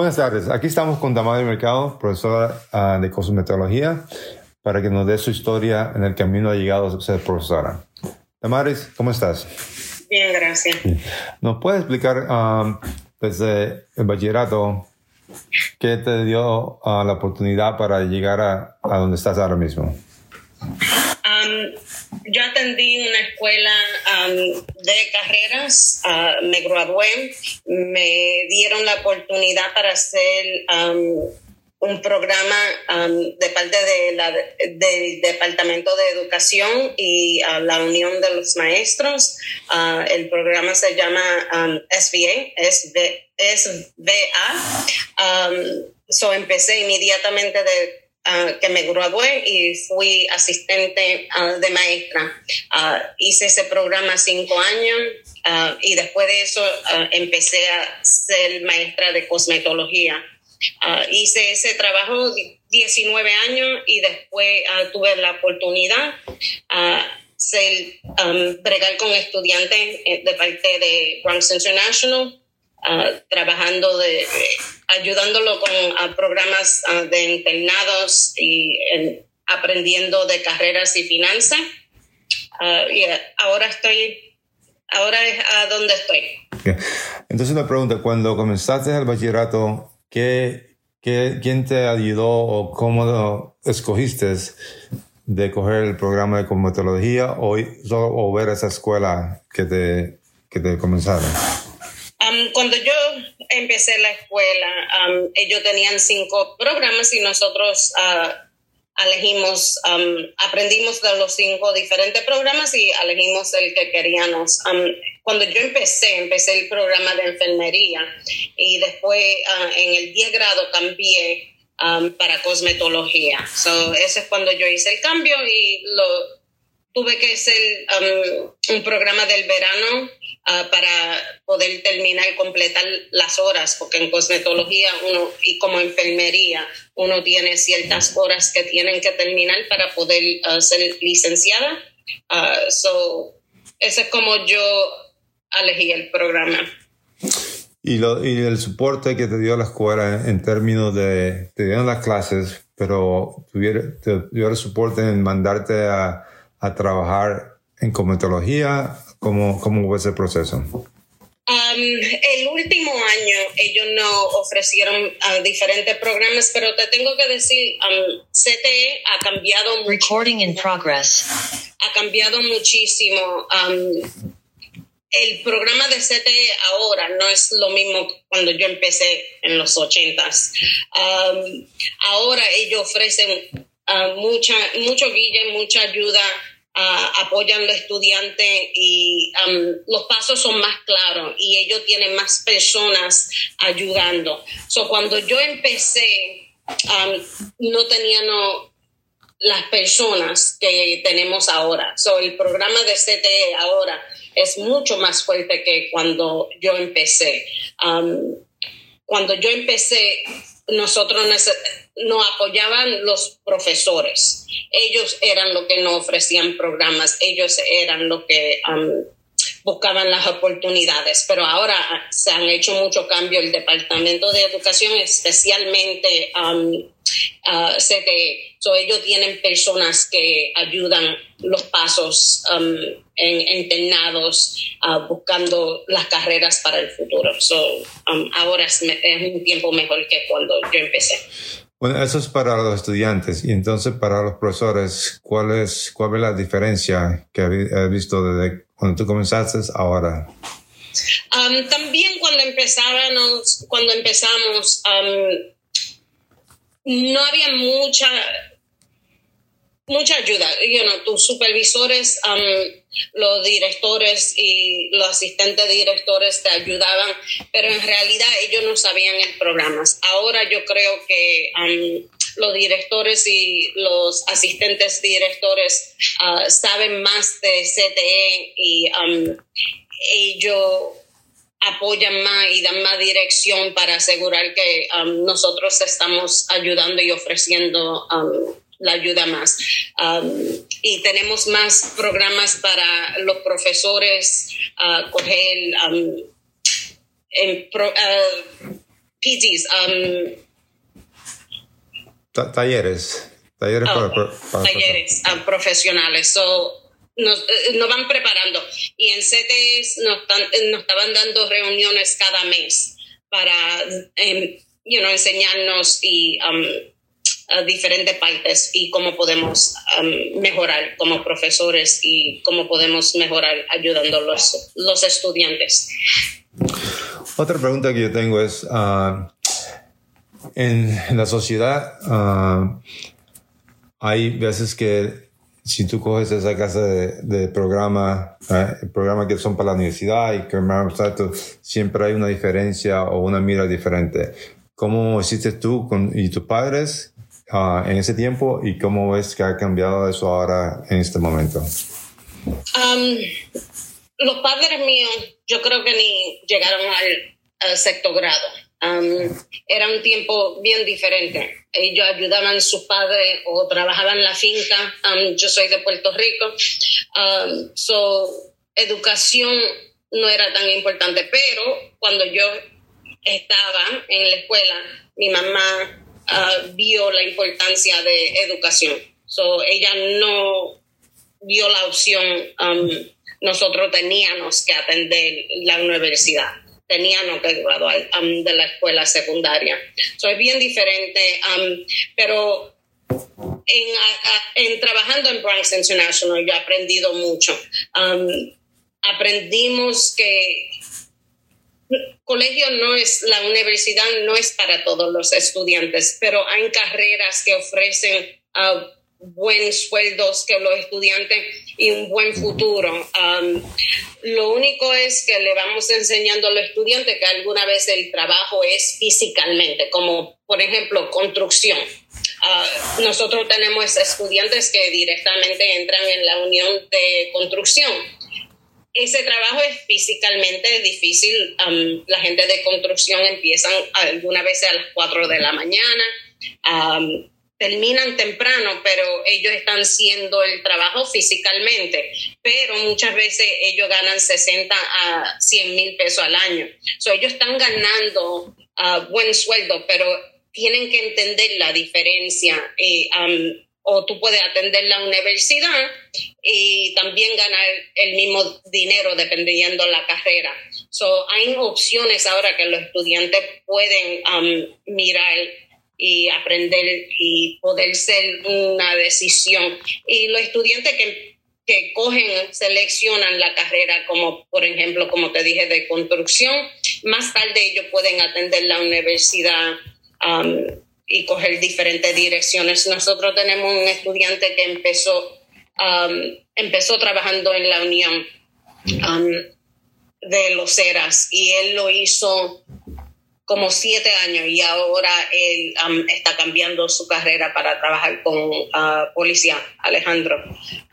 Buenas tardes. Aquí estamos con Damaris Mercado, profesora ah, de cosmetología, para que nos dé su historia en el camino ha llegado a ser profesora. Damaris, ¿cómo estás? Bien, gracias. ¿Nos puedes explicar ah, desde el bachillerato qué te dio ah, la oportunidad para llegar a, a donde estás ahora mismo? Yo atendí una escuela de carreras, uh, me gradué, me dieron la oportunidad para hacer un programa de parte de la, del Departamento de Educación y la Unión de los Maestros. Uh, el programa se llama SVA, SVA. so empecé inmediatamente de Ah, que me gradué y fui asistente ah, de maestra. Ah, hice ese programa cinco años y después de eso empecé a ser maestra de cosmetología. hice ese trabajo 19 años y después tuve la oportunidad de um, bregar con estudiantes eh, de parte de Bronx International Ah, trabajando de, ayudándolo con programas ah, de internados y aprendiendo de carreras y finanzas. Ah, y ahora estoy, ahora es a donde estoy. Entonces una pregunta, cuando comenzaste el bachillerato, ¿qué, qué, quién te ayudó o cómo escogiste de coger el programa de cosmetología o, o ver esa escuela que te, que te comenzaron? Cuando yo empecé la escuela, ellos tenían cinco programas y nosotros uh, elegimos, aprendimos de los cinco diferentes programas y elegimos el que queríamos. cuando yo empecé, empecé el programa de enfermería y después ah, en el 10 grado cambié para cosmetología. So, ese es cuando yo hice el cambio y lo tuve que hacer um, un programa del verano uh, para poder terminar y completar las horas, porque en cosmetología uno y como enfermería uno tiene ciertas horas que tienen que terminar para poder uh, ser licenciada. Uh, so, ese es como yo elegí el programa. Y, lo, y el soporte que te dio la escuela en términos de, te dieron las clases, pero te dio el soporte en mandarte a a trabajar en cometología? ¿Cómo, cómo fue ese proceso? Um, el último año ellos no ofrecieron uh, diferentes programas, pero te tengo que decir, um, CTE ha cambiado Recording in progress. Ha cambiado muchísimo. Um, el programa de CTE ahora no es lo mismo cuando yo empecé en los ochentas. ahora ellos ofrecen uh, mucha, mucho guille, mucha ayuda apoyan a los estudiantes y um, los pasos son más claros y ellos tienen más personas ayudando. So, cuando yo empecé, um, no tenían las personas que tenemos ahora. So, el programa de CTE ahora es mucho más fuerte que cuando yo empecé. Um, cuando yo empecé, nosotros nos apoyaban los profesores. Ellos eran los que nos ofrecían programas, ellos eran los que um, buscaban las oportunidades. Pero ahora se han hecho mucho cambio. El Departamento de Educación, especialmente um, uh, CTE, ellos tienen personas que ayudan los pasos um, en internados, uh, buscando las carreras para el futuro. Um, ahora es, un tiempo mejor que cuando yo empecé. Bueno, eso es para los estudiantes y entonces para los profesores, ¿cuál es, cuál es la diferencia que has visto desde cuando tú comenzaste ahora? Um, también cuando empezábamos, cuando empezamos, no había mucha mucha ayuda. You know, tus supervisores, um, los directores y los asistentes directores te ayudaban, pero en realidad ellos no sabían el programa. Ahora yo creo que um, los directores y los asistentes directores uh, saben más de CTE y um, ellos apoyan más y dan más dirección para asegurar que nosotros estamos ayudando y ofreciendo la ayuda más. y tenemos más programas para los profesores a coger PTs. Talleres. Talleres, oh, talleres um, profesionales. So, nos, eh, nos, van preparando. Y en CETES nos, nos estaban dando reuniones cada mes para um, you know, enseñarnos y um, diferentes partes y cómo podemos um, mejorar como profesores y cómo podemos mejorar ayudando a los, los estudiantes. Otra pregunta que yo tengo es, uh, en, la sociedad uh, hay veces que si tú coges esa clase de, programa, ¿eh? programas que son para la universidad y que siempre hay una diferencia o una mira diferente. ¿Cómo hiciste tú y tus padres uh, en ese tiempo y cómo ves que ha cambiado eso ahora en este momento? Los padres míos, yo creo que ni llegaron al, sexto grado. Um, era un tiempo bien diferente. Ellos ayudaban a sus padres o trabajaban en la finca. Um, yo soy de Puerto Rico. Um, so, educación no era tan importante, pero cuando yo estaba en la escuela, mi mamá uh, vio la importancia de educación. So, ella no vio la opción, nosotros teníamos que atender la universidad teníamos que graduar um, de la escuela secundaria. Soy bien diferente, um, pero en, trabajando en Bronx International yo he aprendido mucho. Um, aprendimos que colegio no es, la universidad no es para todos los estudiantes, pero hay carreras que ofrecen uh, buenos sueldos que los estudiantes y un buen futuro. Um, lo único es que le vamos enseñando a los estudiantes que alguna vez el trabajo es físicamente, como por ejemplo construcción. Uh, nosotros tenemos estudiantes que directamente entran en la unión de construcción. Ese trabajo es físicamente difícil. Um, la gente de construcción empiezan alguna vez a las 4 de la mañana. Um, terminan temprano, pero ellos están haciendo el trabajo físicamente, pero muchas veces ellos ganan 60 a 100 mil pesos al año. So, ellos están ganando uh, buen sueldo, pero tienen que entender la diferencia. Um, o tú puedes atender la universidad y también ganar el mismo dinero dependiendo de la carrera. So, hay opciones ahora que los estudiantes pueden mirar y aprender y poder ser una decisión. Y los estudiantes que, que cogen, seleccionan la carrera como, por ejemplo, como te dije, de construcción, más tarde ellos pueden atender la universidad um, y coger diferentes direcciones. Nosotros tenemos un estudiante que empezó, um, empezó trabajando en la Unión um, de los Eras y él lo hizo como siete años y ahora él um, está cambiando su carrera para trabajar con uh, policía, Alejandro.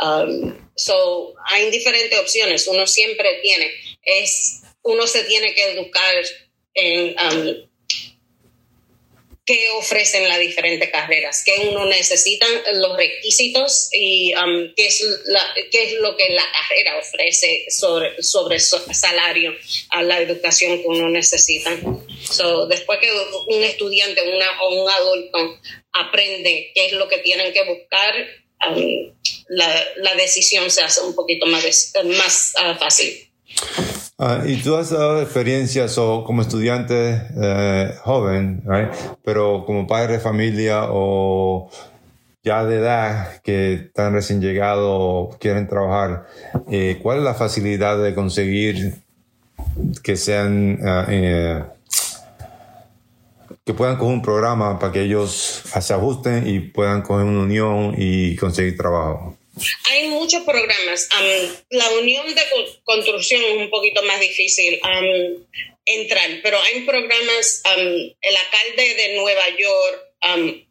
Um, so, hay diferentes opciones, uno siempre tiene, es, uno se tiene que educar en um, qué ofrecen las diferentes carreras, qué uno necesita, los requisitos y qué, es qué es lo que la carrera ofrece sobre, sobre salario a la educación que uno necesita. So, después que un estudiante una, o un adulto aprende qué es lo que tienen que buscar, um, la, la, decisión se hace un poquito más, más uh, fácil. Ah, y tú has dado experiencias o como estudiante eh, joven, pero como padre de familia o ya de edad que están recién llegados quieren trabajar, eh, ¿cuál es la facilidad de conseguir que sean, ah, eh, que puedan coger un programa para que ellos se ajusten y puedan coger una unión y conseguir trabajo? Hay muchos programas. la unión de construcción es un poquito más difícil entrar, pero hay programas. el alcalde de Nueva York,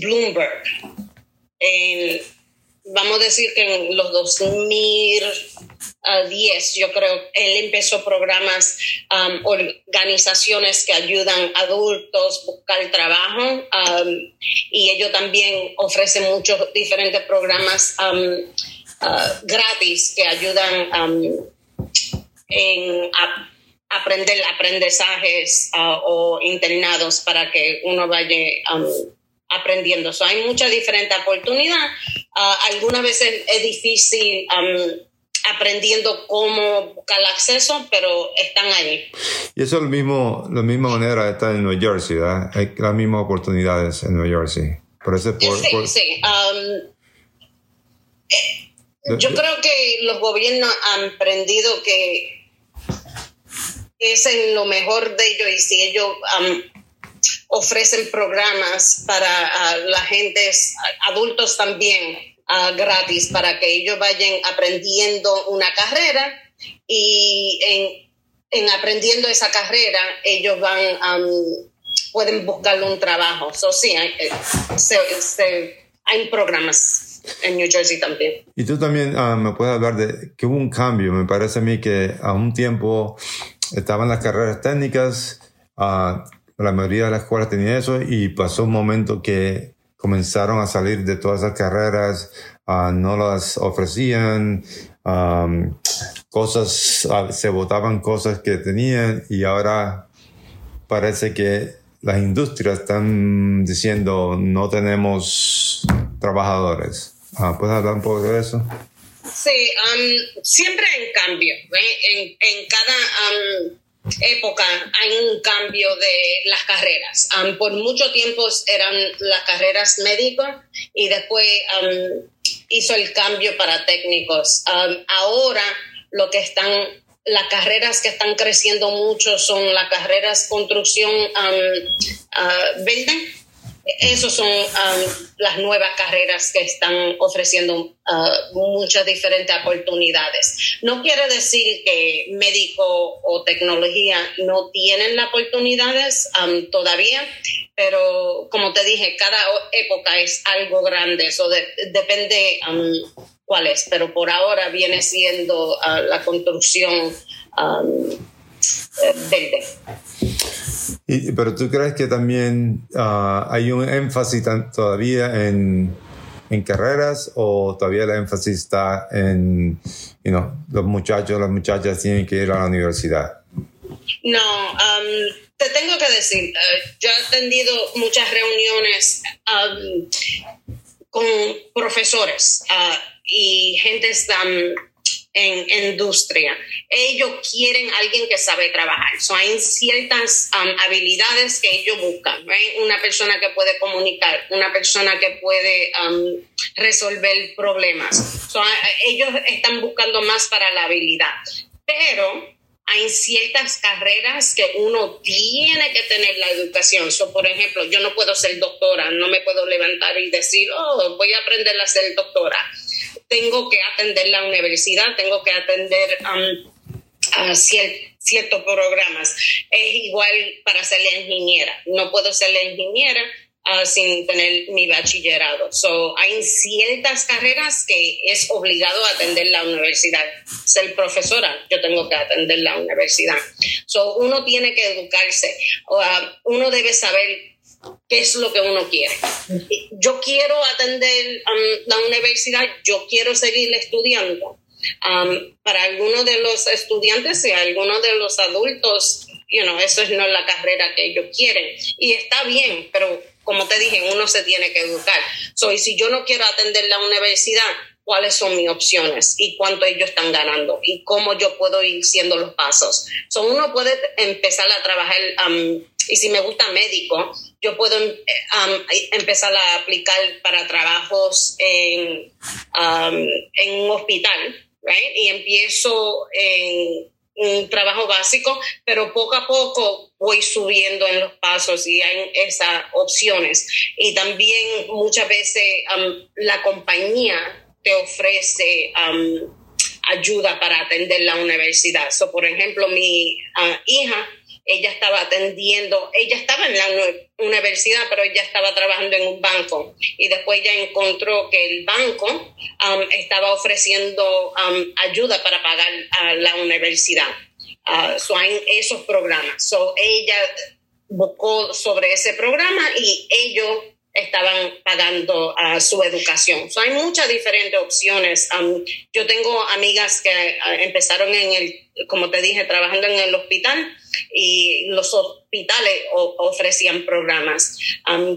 Bloomberg, vamos a decir que en los 2010, yo creo, él empezó programas, um, organizaciones que ayudan a adultos a buscar trabajo um, y ellos también ofrecen muchos diferentes programas um, uh, gratis que ayudan en aprender aprendizajes uh, o internados para que uno vaya um, aprendiendo. So, hay muchas diferentes oportunidades. Uh, algunas veces es difícil um, aprendiendo cómo buscar el acceso, pero están ahí. Y eso es lo mismo, la misma manera estar en Nueva Jersey, ¿verdad? Hay las mismas oportunidades en Nueva Jersey. Por eso por, sí, sí. Um, yo creo que los gobiernos han aprendido que es en lo mejor de ellos y si ellos um, ofrecen programas para la gente, adultos también, uh, gratis, para que ellos vayan aprendiendo una carrera y en, en aprendiendo esa carrera ellos van, um, pueden buscar un trabajo. So, sí, hay, eh, hay programas en New Jersey también. Y tú también uh, me puedes hablar de que hubo un cambio. Me parece a mí que a un tiempo estaban las carreras técnicas, uh, la mayoría de las escuelas tenían eso y pasó un momento que comenzaron a salir de todas esas carreras, uh, no las ofrecían, um, cosas, se votaban cosas que tenían y ahora parece que las industrias están diciendo no tenemos trabajadores. Ah, ¿Puedes hablar un poco de eso? Sí, um, siempre hay cambio. En, en, cada época hay un cambio de las carreras. Por mucho tiempo eran las carreras médicas y después hizo el cambio para técnicos. ahora lo que están las carreras que están creciendo mucho son las carreras construcción uh, building esas son um, las nuevas carreras que están ofreciendo uh, muchas diferentes oportunidades. No quiere decir que médico o tecnología no tienen las oportunidades um, todavía, pero como te dije, cada época es algo grande, eso depende um, cuál es, pero por ahora viene siendo uh, la construcción pero tú crees que también ah, hay un énfasis todavía en, carreras o todavía el énfasis está en, you los muchachos, las muchachas tienen que ir a la universidad? No, um, te tengo que decir, uh, yo he atendido muchas reuniones um, con profesores uh, y gente en industria. Ellos quieren alguien que sabe trabajar. So, hay ciertas um, habilidades que ellos buscan. Una persona que puede comunicar, una persona que puede um, resolver problemas. So, ellos están buscando más para la habilidad. Pero hay ciertas carreras que uno tiene que tener la educación. So, por ejemplo, yo no puedo ser doctora, no me puedo levantar y decir, oh, voy a aprender a ser doctora tengo que atender la universidad, tengo que atender ciertos programas. Es igual para ser la ingeniera. No puedo ser la ingeniera uh, sin tener mi bachillerado. So, hay ciertas carreras que es obligado a atender la universidad. Ser profesora, yo tengo que atender la universidad. So, uno tiene que educarse. Uh, uno debe saber qué es lo que uno quiere. Yo quiero atender um, la universidad, yo quiero seguir estudiando. Um, para algunos de los estudiantes y algunos de los adultos, you know, eso es no la carrera que ellos quieren. Y está bien, pero como te dije, uno se tiene que educar. So, y si yo no quiero atender la universidad, cuáles son mis opciones y cuánto ellos están ganando y cómo yo puedo ir siendo los pasos. So, uno puede empezar a trabajar, um, y si me gusta médico, yo puedo em, empezar a aplicar para trabajos en, en un hospital, right? Y empiezo en un trabajo básico, pero poco a poco voy subiendo en los pasos y hay esas opciones. Y también muchas veces la compañía te ofrece ayuda para atender la universidad. So, por ejemplo, mi ah, hija, ella estaba atendiendo, ella estaba en la universidad, pero ella estaba trabajando en un banco y después ella encontró que el banco estaba ofreciendo ayuda para pagar a la universidad. Uh, esos programas. So ella buscó sobre ese programa y ellos estaban pagando uh, su educación. So, hay muchas diferentes opciones. Yo tengo amigas que uh, empezaron en el, como te dije, trabajando en el hospital y los hospitales ofrecían programas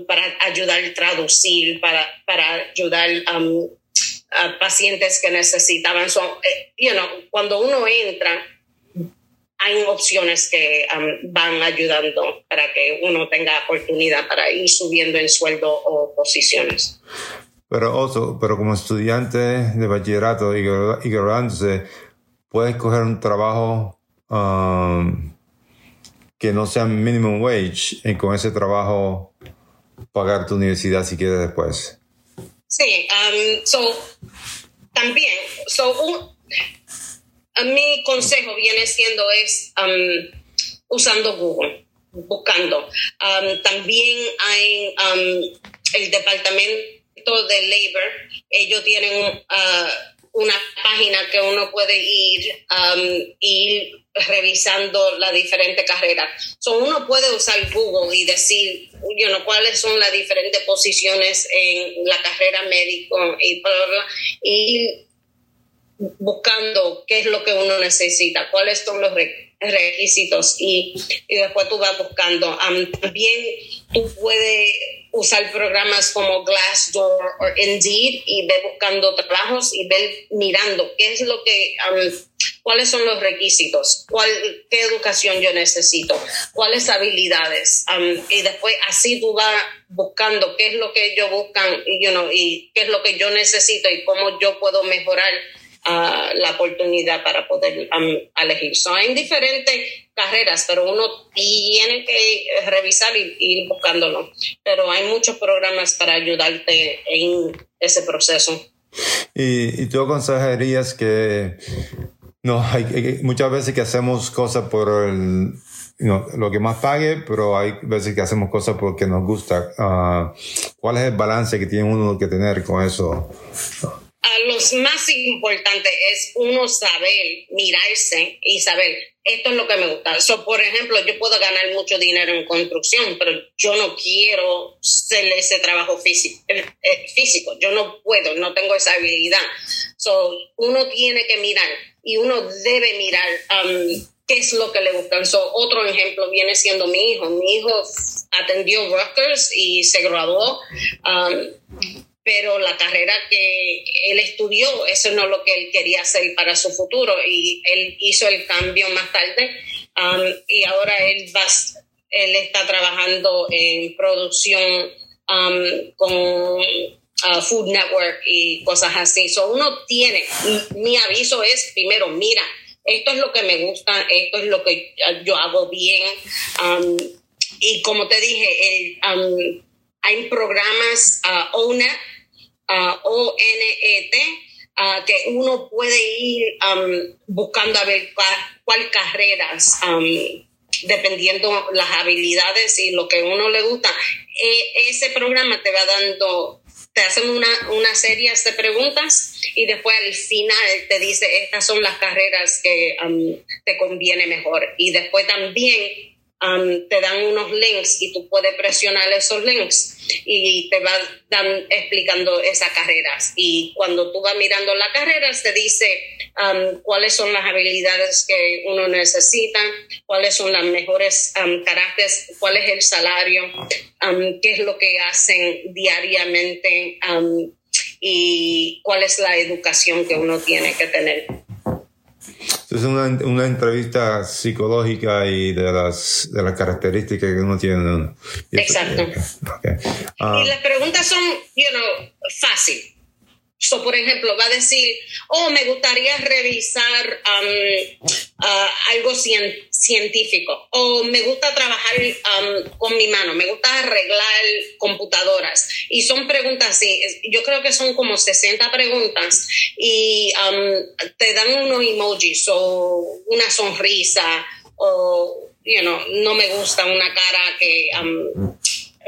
para ayudar a traducir, para, para ayudar a pacientes que necesitaban. So, eh, you know, cuando uno entra, hay opciones que um, van ayudando para que uno tenga oportunidad para ir subiendo en sueldo o posiciones. Pero, otro, pero como estudiante de bachillerato y, graduándose, puedes coger un trabajo um, que no sea minimum wage y con ese trabajo pagar tu universidad si quieres después. Sí, um, so, también, so, mi consejo viene siendo es um, usando Google, buscando. Um, también hay um, el departamento de labor, ellos tienen uh, una página que uno puede ir, ir revisando las diferentes carreras. So, uno puede usar Google y decir, you know, cuáles son las diferentes posiciones en la carrera médico y, y buscando qué es lo que uno necesita, cuáles son los requisitos y, y después tú vas buscando. también tú puedes usar programas como Glassdoor o Indeed y ver buscando trabajos y ver mirando qué es lo que, cuáles son los requisitos, cuál, qué educación yo necesito, cuáles habilidades. y después así tú vas buscando qué es lo que ellos buscan you know, y qué es lo que yo necesito y cómo yo puedo mejorar la oportunidad para poder elegir. Son hay diferentes carreras, pero uno tiene que revisar y ir buscándolo. Pero hay muchos programas para ayudarte en ese proceso. Y, tú aconsejarías que no, hay, muchas veces que hacemos cosas por el, lo que más pague, pero hay veces que hacemos cosas porque nos gusta. Ah, ¿Cuál es el balance que tiene uno que tener con eso? A los más importantes es uno saber, mirarse y saber, esto es lo que me gusta. So, por ejemplo, yo puedo ganar mucho dinero en construcción, pero yo no quiero hacer ese trabajo físico, eh, eh, físico. Yo no puedo, no tengo esa habilidad. So, uno tiene que mirar y uno debe mirar um, qué es lo que le gusta. So, otro ejemplo viene siendo mi hijo. Mi hijo atendió Rutgers y se graduó. Um, pero la carrera que él estudió, eso no es lo que él quería hacer para su futuro y él hizo el cambio más tarde um, y ahora él, va, él está trabajando en producción um, con uh, Food Network y cosas así. So uno tiene, mi aviso es primero, mira, esto es lo que me gusta, esto es lo que yo hago bien. Um, y como te dije, el, hay programas uh, ONET O-N-E-T, que uno puede ir um, buscando a ver cuál, carreras, um, dependiendo las habilidades y lo que uno le gusta. E, ese programa te va dando, te hacen una, una serie de preguntas y después al final te dice, estas son las carreras que um, te conviene mejor. Y después también te dan unos links y tú puedes presionar esos links y te va dan, explicando esas carreras. Y cuando tú vas mirando las carreras, te dice cuáles son las habilidades que uno necesita, cuáles son las mejores caracteres, cuál es el salario, qué es lo que hacen diariamente y cuál es la educación que uno tiene que tener. Es una, una, entrevista psicológica y de las, de las características que uno tiene. Exacto. y las preguntas son, you know, fácil. So, por ejemplo, va a decir, oh, me gustaría revisar um, uh, algo científico, o me gusta trabajar um, con mi mano, me gusta arreglar computadoras. Y son preguntas así, yo creo que son como 60 preguntas y um, te dan unos emojis o una sonrisa o, you know, no me gusta una cara que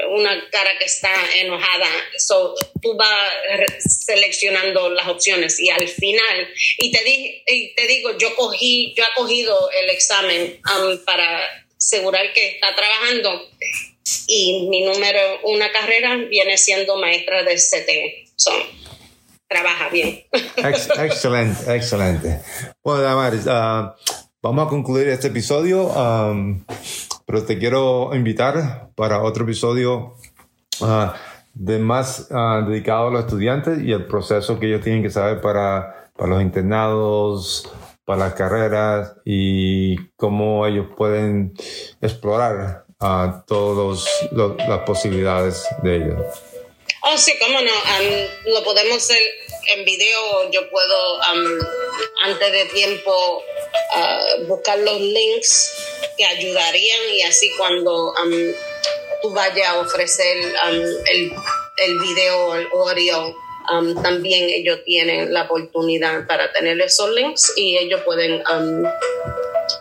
una cara que está enojada. So, tú vas seleccionando las opciones y al final, y te, di, te digo, yo cogí, yo he cogido el examen um, para asegurar que está trabajando y mi número una carrera viene siendo maestra de CT. trabaja bien. excelente, excelente. Bueno, Damaris, uh, vamos a concluir este episodio, um, pero te quiero invitar para otro episodio uh, de más uh, dedicado a los estudiantes y el proceso que ellos tienen que saber para, para los internados, para las carreras y cómo ellos pueden explorar a todas las posibilidades de ellos. Oh, sí, cómo no. lo podemos hacer en video. Yo puedo, antes de tiempo, ah, buscar los links que ayudarían y así cuando tú vayas a ofrecer el, el video, el audio, también ellos tienen la oportunidad para tener esos links y ellos pueden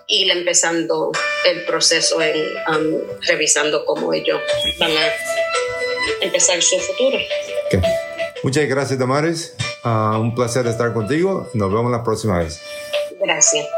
ir empezando el proceso en um, revisando cómo ellos van a empezar su futuro. Muchas gracias, Damaris. Ah, un placer estar contigo. Nos vemos la próxima vez. Gracias.